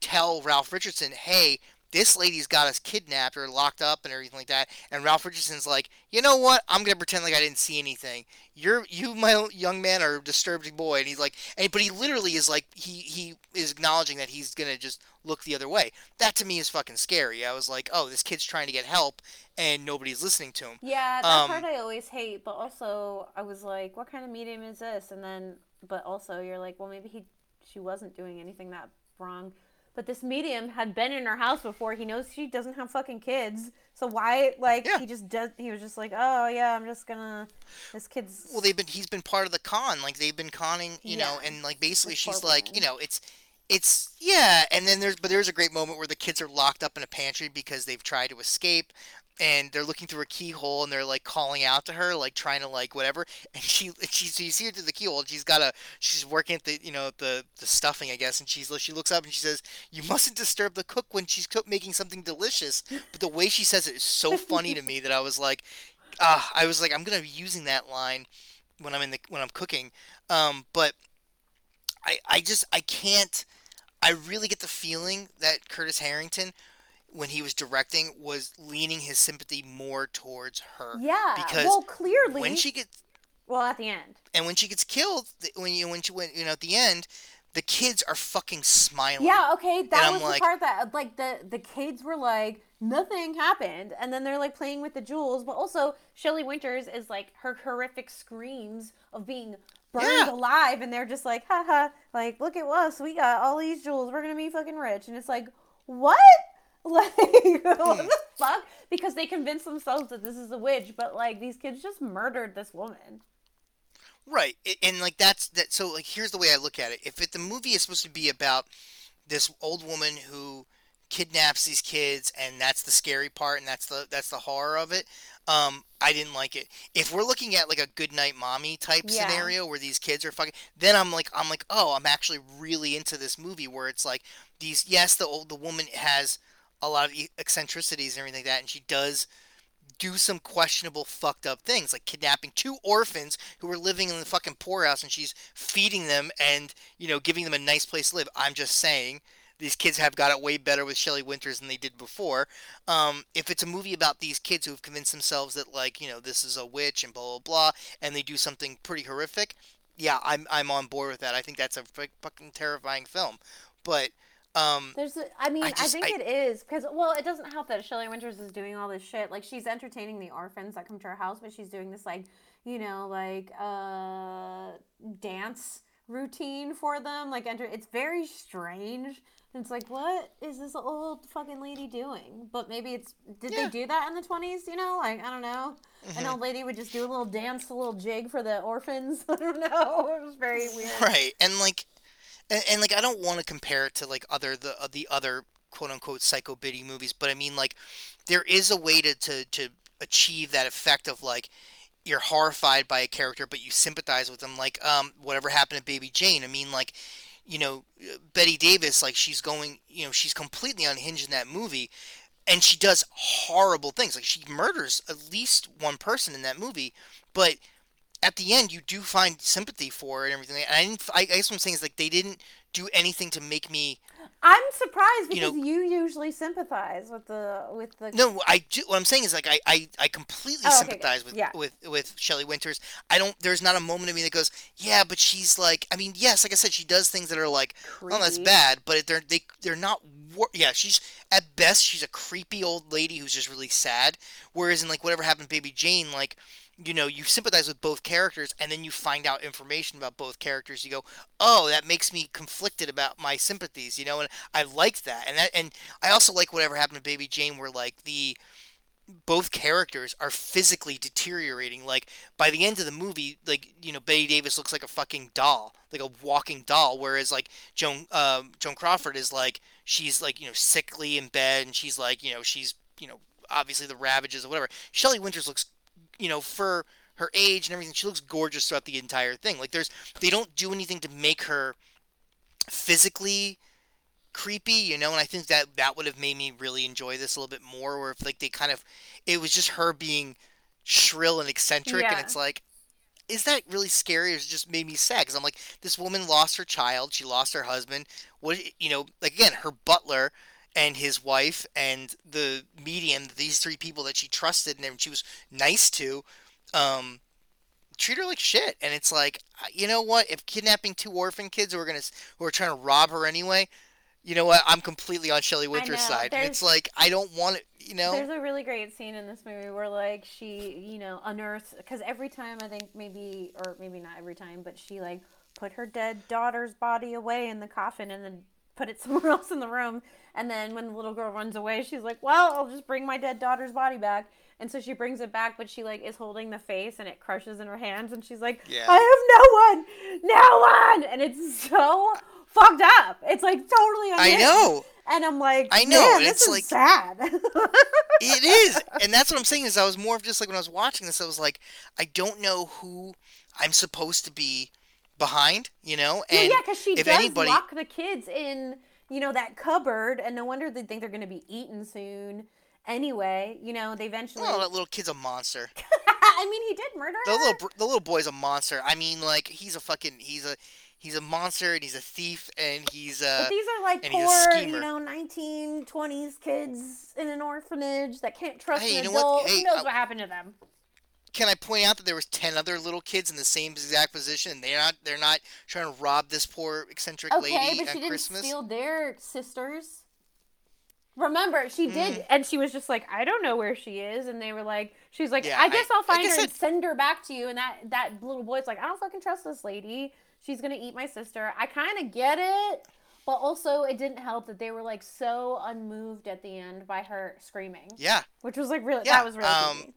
tell Ralph Richardson, hey, this lady's got us kidnapped or locked up and everything like that. And Ralph Richardson's like, you know what? I'm gonna pretend like I didn't see anything. You're you, my young man, are a disturbed boy. And he's like, and but he literally is like, he he is acknowledging that he's gonna just look the other way. That to me is fucking scary. I was like, oh, this kid's trying to get help and nobody's listening to him. Yeah, that Um, part I always hate, but also I was like, what kind of medium is this? And then, but also you're like, well, maybe he, she wasn't doing anything that wrong. But this medium had been in her house before. He knows she doesn't have fucking kids. So why, like, Yeah. he just does, he was just like, oh, yeah, I'm just gonna, this kid's. Well, they've been he's been part of the con. Like they've been conning, you know, and like basically This she's like, woman. you know, it's it's yeah, and then there's but there's a great moment where the kids are locked up in a pantry because they've tried to escape and they're looking through a keyhole and they're like calling out to her like trying to like whatever and she she so you see her through the keyhole and she's got a she's working at the you know the the stuffing I guess and she's she looks up and she says you mustn't disturb the cook when she's cook, making something delicious but the way she says it is so funny to me that I was like ah I was like I'm gonna be using that line when I'm in the when I'm cooking. Um, but I I just I can't. I really get the feeling that Curtis Harrington, when he was directing, was leaning his sympathy more towards her. yeah. because well, clearly. When she gets well, at the end. and when she gets killed, when you when she when you know at the end, the kids are fucking smiling. Yeah, okay, that was like- the part that like the the kids were like nothing happened, and then they're like playing with the jewels, but also Shelley Winters is like her horrific screams of being burned Yeah. alive, and they're just like, haha, like look at us, we got all these jewels, we're gonna be fucking rich, and it's like, what? Like what Hmm. the fuck? Because they convinced themselves that this is a witch, but like these kids just murdered this woman. Right, and like that's that. So like, here's the way I look at it. If it, the movie is supposed to be about this old woman who kidnaps these kids, and that's the scary part, and that's the that's the horror of it. Um, I didn't like it. If we're looking at like a good night mommy type Yeah. scenario where these kids are fucking, then I'm like I'm like oh I'm actually really into this movie where it's like these yes the old the woman has a lot of eccentricities and everything like that, and she does do some questionable fucked up things like kidnapping two orphans who were living in the fucking poorhouse and she's feeding them and you know giving them a nice place to live i'm just saying these kids have got it way better with Shelley Winters than they did before. Um, if it's a movie about these kids who have convinced themselves that like you know this is a witch and blah blah blah, and they do something pretty horrific, yeah, I'm I'm on board with that. I think that's a fucking terrifying film. But um, There's, a, I mean, I, just- think I- it is because, well, it doesn't help that Shelley Winters is doing all this shit. Like, she's entertaining the orphans that come to her house, but she's doing this, like, you know, like, uh, dance routine for them. Like, enter. It's very strange. And it's like, what is this old fucking lady doing? But maybe it's, did Yeah. they do that in the 20s? You know, like, I don't know. An Mhm. old lady would just do a little dance, a little jig for the orphans. I don't know. It was very weird. Right, and like, and, and like, I don't want to compare it to like other the uh, the other quote unquote psycho biddy movies, but I mean like, there is a way to to to achieve that effect of like you're horrified by a character, but you sympathize with them. Like, um, whatever happened to Baby Jane. I mean, like, you know, uh, Bette Davis, like she's going, you know, she's completely unhinged in that movie. And she does horrible things. Like she murders at least one person in that movie, but at the end you do find sympathy for her and everything. And I didn't. I, I guess what I'm saying is like they didn't do anything to make me. I'm surprised You know- because you, usually sympathize with the, with the No, I do. What I'm saying is like I I, I completely Oh, okay, sympathize with Yeah. with with Shelley Winters. I don't. There's not a moment of me that goes, yeah, but she's like. I mean, yes, like I said, she does things that are like, oh, that's bad, but they're they they're not. Wor- yeah, she's at best she's a creepy old lady who's just really sad. Whereas in like whatever happened to Baby Jane, like. You know, you sympathize with both characters, and then you find out information about both characters. You go, "Oh, that makes me conflicted about my sympathies." You know, and I liked that, and that, and I also like whatever happened to Baby Jane, where like the both characters are physically deteriorating. Like by the end of the movie, like you know, Bette Davis looks like a fucking doll, like a walking doll. Whereas like Joan um, Joan Crawford is like she's like you know sickly in bed, and she's like you know she's you know obviously the ravages or whatever. Shelley Winters looks you know for her age and everything, she looks gorgeous throughout the entire thing. Like there's they don't do anything to make her physically creepy, you know, and I think that that would have made me really enjoy this a little bit more. Where if like they kind of, it was just her being shrill and eccentric, and it's like, is that really scary, or is it just made me sad? Because I'm like, this woman lost her child, she lost her husband. What you know, like again, her butler and his wife and the medium, these three people that she trusted and she was nice to, um, treat her like shit. And it's like, you know what? If kidnapping two orphan kids who are gonna who are trying to rob her anyway, you know what? I'm completely on Shelley Winter's side. And it's like I don't want it. You know? There's a really great scene in this movie where like she, you know, unearths because every time I think maybe or maybe not every time, but she like put her dead daughter's body away in the coffin and then put it somewhere else in the room. And then when the little girl runs away, she's like, "Well, I'll just bring my dead daughter's body back." And so she brings it back, but she like is holding the face and it crushes in her hands, and she's like, Yeah. "I have no one, no one," and it's so fucked up. It's like totally. I know And I'm like, I know, it's is like- sad. it is, and that's what I'm saying. Is I was more of just like when I was watching this, I was like, I don't know who I'm supposed to be behind. You know? And yeah, because she if does anybody- lock the kids in, you know, that cupboard, and no wonder they think they're going to be eaten soon. Anyway, you know, they eventually. oh, that little kid's a monster. I mean, he did murder The her. little the little boy's a monster. I mean, like he's a fucking he's a he's a monster and he's a thief and he's uh but these are like a poor, you know, 1920s kids in an orphanage that can't trust Hey, an you know what? adult. Hey, Who knows I- what happened to them? Can I point out that there was ten other little kids in the same exact position? And they're not they're not trying to rob this poor eccentric Okay, lady but she didn't Christmas. steal their sisters. Remember, she did, Mm. and she was just like, "I don't know where she is," and they were like, "She's like, Yeah, I guess I- will find like her and send her back to you." And that that little boy's like, "I don't fucking trust this lady. She's gonna eat my sister." I kind of get it, but also it didn't help that they were like so unmoved at the end by her screaming, Yeah, which was like really Yeah, that was really um.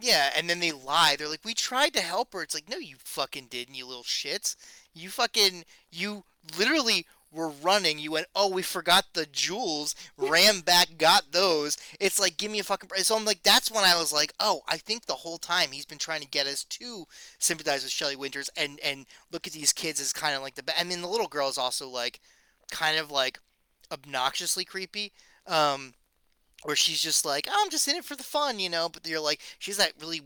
Yeah, and then they lie. They're like, "We tried to help her." It's like, "No, you fucking didn't, you little shits. You fucking you literally were running. You went, "Oh, we forgot the jewels." Ran back, got those. It's like, "Give me a fucking." break. So I'm like, that's when I was like, "Oh, I think the whole time he's been trying to get us to sympathize with Shelley Winters and and look at these kids as kind of like the. ba- I mean, the little girl is also like, kind of like, obnoxiously creepy. Um, where she's just like, oh, I'm just in it for the fun, you know. But you're like, she's that really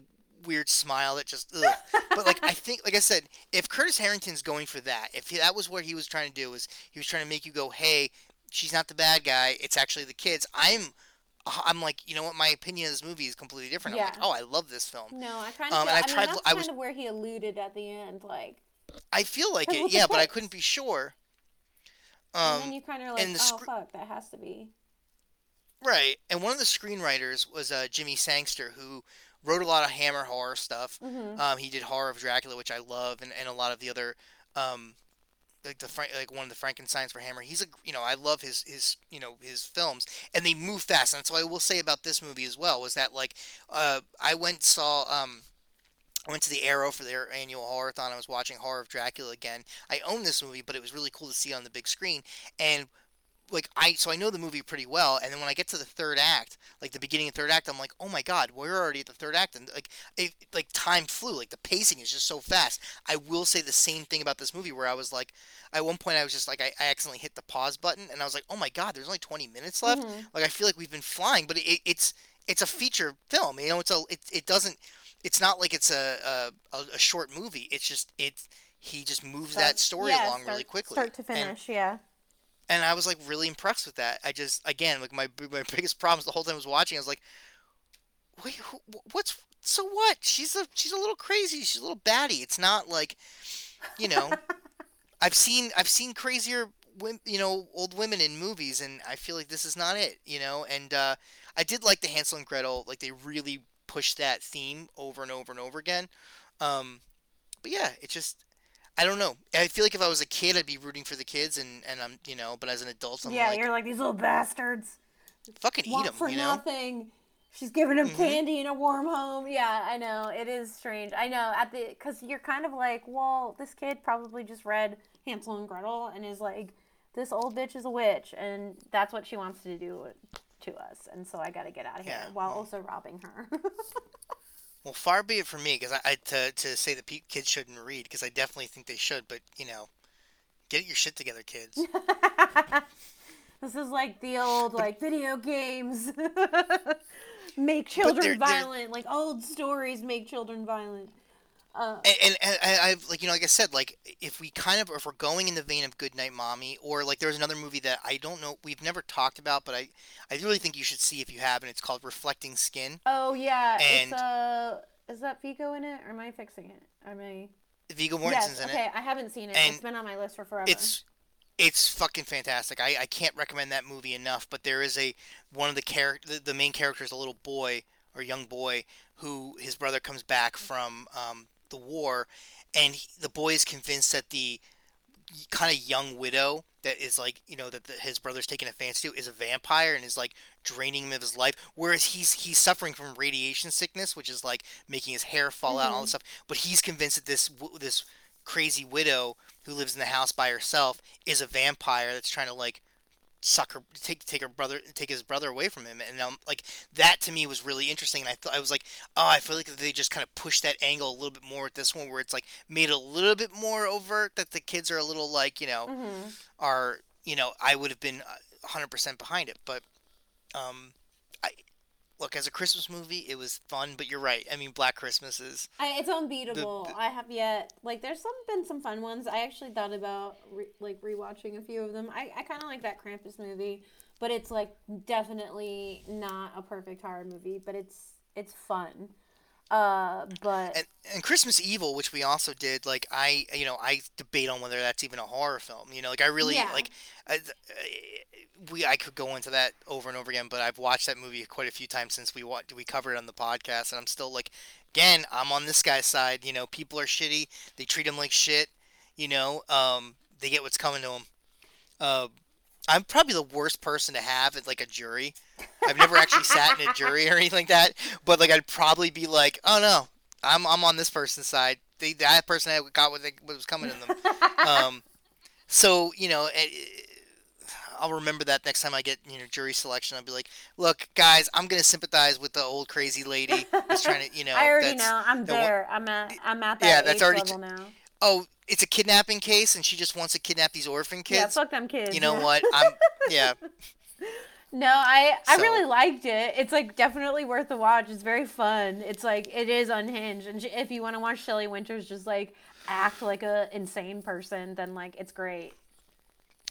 weird smile that just. Ugh. but like, I think, like I said, if Curtis Harrington's going for that, if he, that was what he was trying to do, was he was trying to make you go, hey, she's not the bad guy, it's actually the kids. I'm. I'm like, you know what? My opinion of this movie is completely different. I'm like, Yeah. oh, I love this film. No, I kind of. um, and I, I mean, tried- that's I kind of where he alluded at the end, like, I feel like it, yeah, but I couldn't be sure. Um, and then Um, you kind of like, the oh fuck, that has to be. Right. And one of the screenwriters was uh, Jimmy Sangster, who wrote a lot of Hammer horror stuff. hmm Um, he did Horror of Dracula, which I love, and, and a lot of the other, um, like the like one of the Frankenstein's for Hammer. He's a, you know, I love his his you know his films, and they move fast. And so I will say about this movie as well was that like, uh, I went saw um. I went to the Arrow for their annual horrorthon. I was watching Horror of Dracula again. I own this movie, but it was really cool to see on the big screen. And like I, so I know the movie pretty well. And then when I get to the third act, like the beginning of third act, I'm like, oh my god, we're already at the third act, and like it, like time flew. Like the pacing is just so fast. I will say the same thing about this movie, where I was like, at one point I was just like, I, I accidentally hit the pause button, and I was like, oh my god, there's only 20 minutes left. Mhm. Like I feel like we've been flying, but it, it's it's a feature film. You know, it's a it, it doesn't. It's not like it's a a, a short movie. It's just it. He just moves that story yeah, along start- really quickly. Start to And- finish, yeah. And I was like really impressed with that. I just again like my my biggest problems the whole time I was watching. I was like, wait, who, what's so what? She's a she's a little crazy. She's a little batty. It's not like, you know, I've seen I've seen crazier you know old women in movies, and I feel like this is not it. You know, and uh, I did like the Hansel and Gretel. Like they really pushed that theme over and over and over again. Um, but yeah, it just. I don't know. I feel like if I was a kid, I'd be rooting for the kids, and, and I'm, you know, but as an adult, I'm yeah, like, you're like these little bastards. fucking eat them, for you know? nothing. She's giving him Mhm. candy in a warm home. Yeah, I know. It is strange. I know at the because you're kind of like, well, this kid probably just read Hansel and Gretel and is like, this old bitch is a witch, and that's what she wants to do to us, and so I got to get out of here Yeah, while also robbing her. Well, far be it from me, because I, I to, to say that pe- kids shouldn't read, because I definitely think they should, but you know, get your shit together, kids. this is like the old like video games make children they're- they're- violent. Like old stories make children violent. Uh, and, and, and I- I've like you know, like I said, like if we kind of if we're going in the vein of Goodnight Mommy, or like there's another movie that I don't know we've never talked about, but I I really think you should see if you haven't. It's called Reflecting Skin. oh yeah, And- it's uh, is that Viggo in it, or am I fixing it? Am I? Viggo Mortensen's yes. in Okay, it. Okay, I haven't seen it. And it's been on my list for forever. It's it's fucking fantastic. I, I can't recommend that movie enough. But there is a one of the character the, the main character is a little boy or young boy who his brother comes back from um, the war, and he, the boy is convinced that the kind of young widow that is like you know that the, his brother's taking a fancy to is a vampire and is like draining him of his life whereas he's he's suffering from radiation sickness which is like making his hair fall out and all this mm-hmm. stuff. But he's convinced that this this crazy widow who lives in the house by herself is a vampire that's trying to like suck her take take her brother take his brother away from him. And um, like that to me was really interesting. And I thought I was like oh I feel like they just kind of pushed that angle a little bit more with this one where it's like made a little bit more overt that the kids are a little like you know hmm are you know I would have been uh, 100% behind it. But um I look as a Christmas movie it was fun but you're right I mean Black Christmas is I, it's unbeatable. the- I have yet like there's some been some fun ones. I actually thought about re, like rewatching a few of them. I, I kind of like that Krampus movie, but it's like definitely not a perfect horror movie. But it's it's fun. Uh, but and, and Christmas Evil, which we also did, like I, you know, I debate on whether that's even a horror film. You know, like I really Yeah. like, I, we I could go into that over and over again, but I've watched that movie quite a few times since we wa- we covered it on the podcast, and I'm still like, again, I'm on this guy's side. You know, people are shitty. They treat him like shit. You know, um, they get what's coming to them. Uh, I'm probably the worst person to have at like a jury. I've never actually sat in a jury or anything like that, but like I'd probably be like, oh no, I'm I'm on this person's side. They, that person had got what, they, what was coming to them. Um, so you know, eh, I'll remember that next time I get you know jury selection. I'll be like, look, guys, I'm gonna sympathize with the old crazy lady who's trying to, you know, I already that's- know. I'm there. I'm at. I'm at that Yeah, that's already level now. Oh, it's a kidnapping case, and she just wants to kidnap these orphan kids. Yeah, fuck them kids. you know what? I'm yeah. No, I I So- really liked it. It's like definitely worth a watch. It's very fun. It's like it is unhinged, and if you want to watch Shelley Winters just like act like a insane person, then like it's great.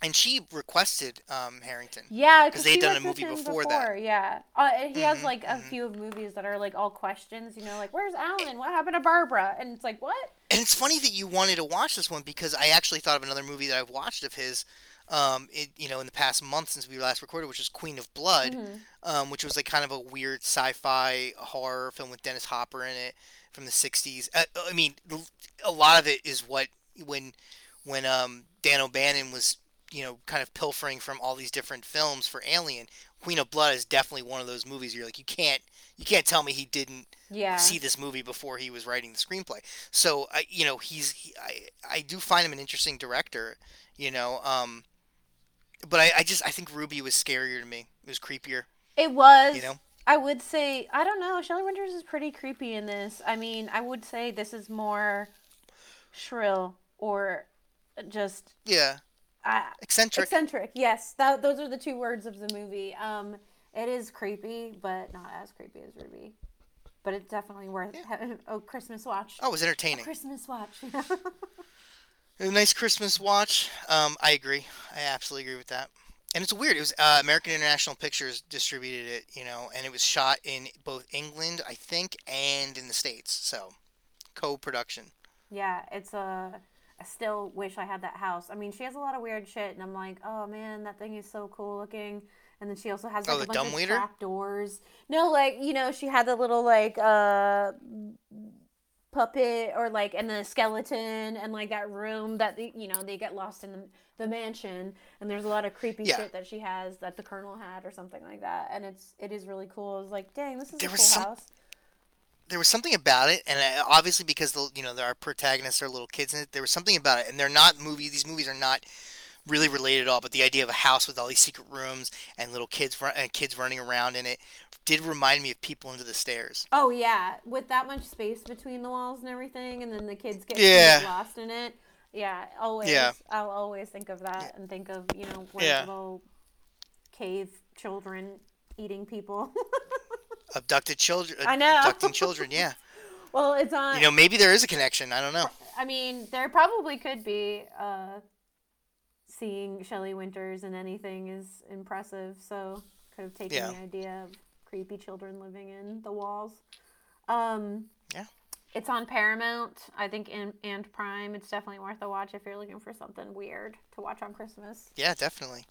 And she requested um, Harrington. Yeah, 'Cause because they'd done a movie him before that. Yeah, uh, he has Mhm, like a mhm. few movies that are like all questions. You know, like where's Alan? What happened to Barbara? And it's like what? And it's funny that you wanted to watch this one because I actually thought of another movie that I've watched of his, um, it, you know, in the past month since we last recorded, which is Queen of Blood, Mhm. um, which was like kind of a weird sci-fi horror film with Dennis Hopper in it from the '60s. Uh, I mean, a lot of it is what when when um, Dan O'Bannon was, you know, kind of pilfering from all these different films for Alien. Queen of Blood is definitely one of those movies. You're like, you can't, you can't tell me he didn't Yeah. see this movie before he was writing the screenplay. So I, you know, he's he, I I do find him an interesting director. You know, um, but I, I just I think Ruby was scarier to me. It was creepier. It was. You know? I would say I don't know. Shelley Winters is pretty creepy in this. I mean, I would say this is more shrill or just Yeah, uh, eccentric. eccentric. Yes, that, those are the two words of the movie. Um, it is creepy, but not as creepy as Ruby. But it's definitely worth a Christmas watch. oh, it was entertaining. Christmas watch. A nice Christmas watch. Um, I agree. I absolutely agree with that. And it's weird. It was uh, American International Pictures distributed it, you know, and it was shot in both England, I think, and in the States. So, co-production. Yeah, it's a. Still wish I had that house. I mean, she has a lot of weird shit, and I'm like, oh man, that thing is so cool looking. And then she also has Oh, like the a bunch of dumbwaiter? trap doors. No, like you know, she had the little like uh puppet or like and the skeleton and like that room that the, you know they get lost in the, the mansion and there's a lot of creepy Yeah. shit that she has that the colonel had or something like that and it's it is really cool. It's like, dang, this is There a cool some- house. There was something about it, and uh, obviously because the you know our protagonists are little kids in it, there was something about it, and they're not movie. These movies are not really related at all. But the idea of a house with all these secret rooms and little kids run, and kids running around in it did remind me of People Under the Stairs. Oh yeah, with that much space between the walls and everything, and then the kids get Yeah. lost in it. Yeah, always. Yeah. I'll always think of that and think of you know Yeah. little cave children eating people. Abducted children. I know. Abducting children. Yeah. well, it's on. You know, maybe there is a connection. I don't know. I mean, there probably could be. Uh, seeing Shelley Winters in anything is impressive, so could have taken Yeah. the idea of creepy children living in the walls. Um, Yeah. It's on Paramount, I think, and, and Prime. It's definitely worth a watch if you're looking for something weird to watch on Christmas. Yeah, definitely,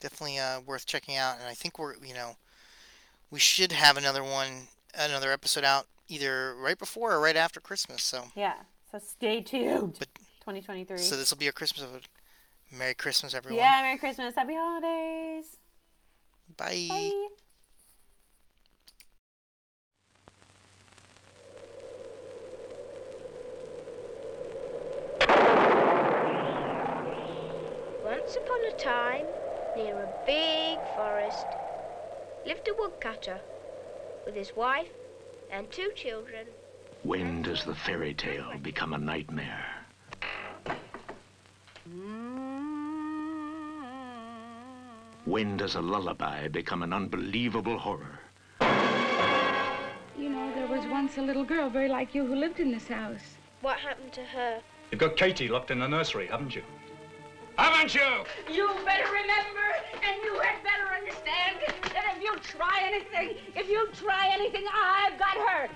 definitely uh, worth checking out. And I think we're you know we should have another one, another episode out either right before or right after Christmas. So. Yeah, so stay tuned. But- 2023. So this will be a Christmas episode. Merry Christmas, everyone. yeah, Merry Christmas, Happy Holidays. Bye. Bye. Once upon a time, near a big forest, lived a woodcutter with his wife and two children. When does the fairy tale become a nightmare? When does a lullaby become an unbelievable horror? You know, there was once a little girl very like you who lived in this house. What happened to her? You've got Katie locked in the nursery, haven't you? Haven't you? You better remember, and you had better understand that if you try anything, if you try anything, I've got her.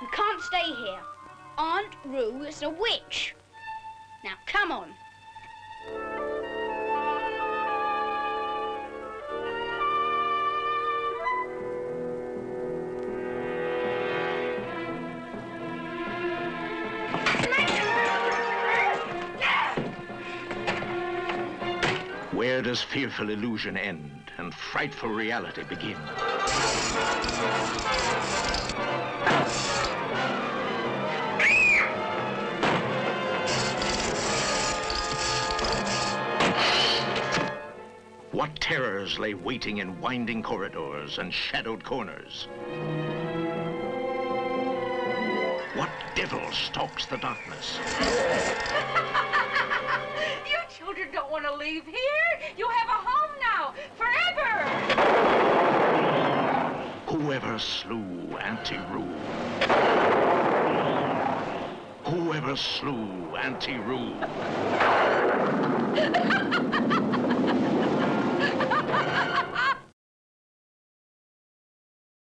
you can't stay here. Aunt Roo is a witch. Now, come on. Does fearful illusion end and frightful reality begin? What terrors lay waiting in winding corridors and shadowed corners? What devil stalks the darkness? You children don't want to leave here. You have a home now, forever! Whoever slew Auntie Roo. Whoever slew Auntie Roo.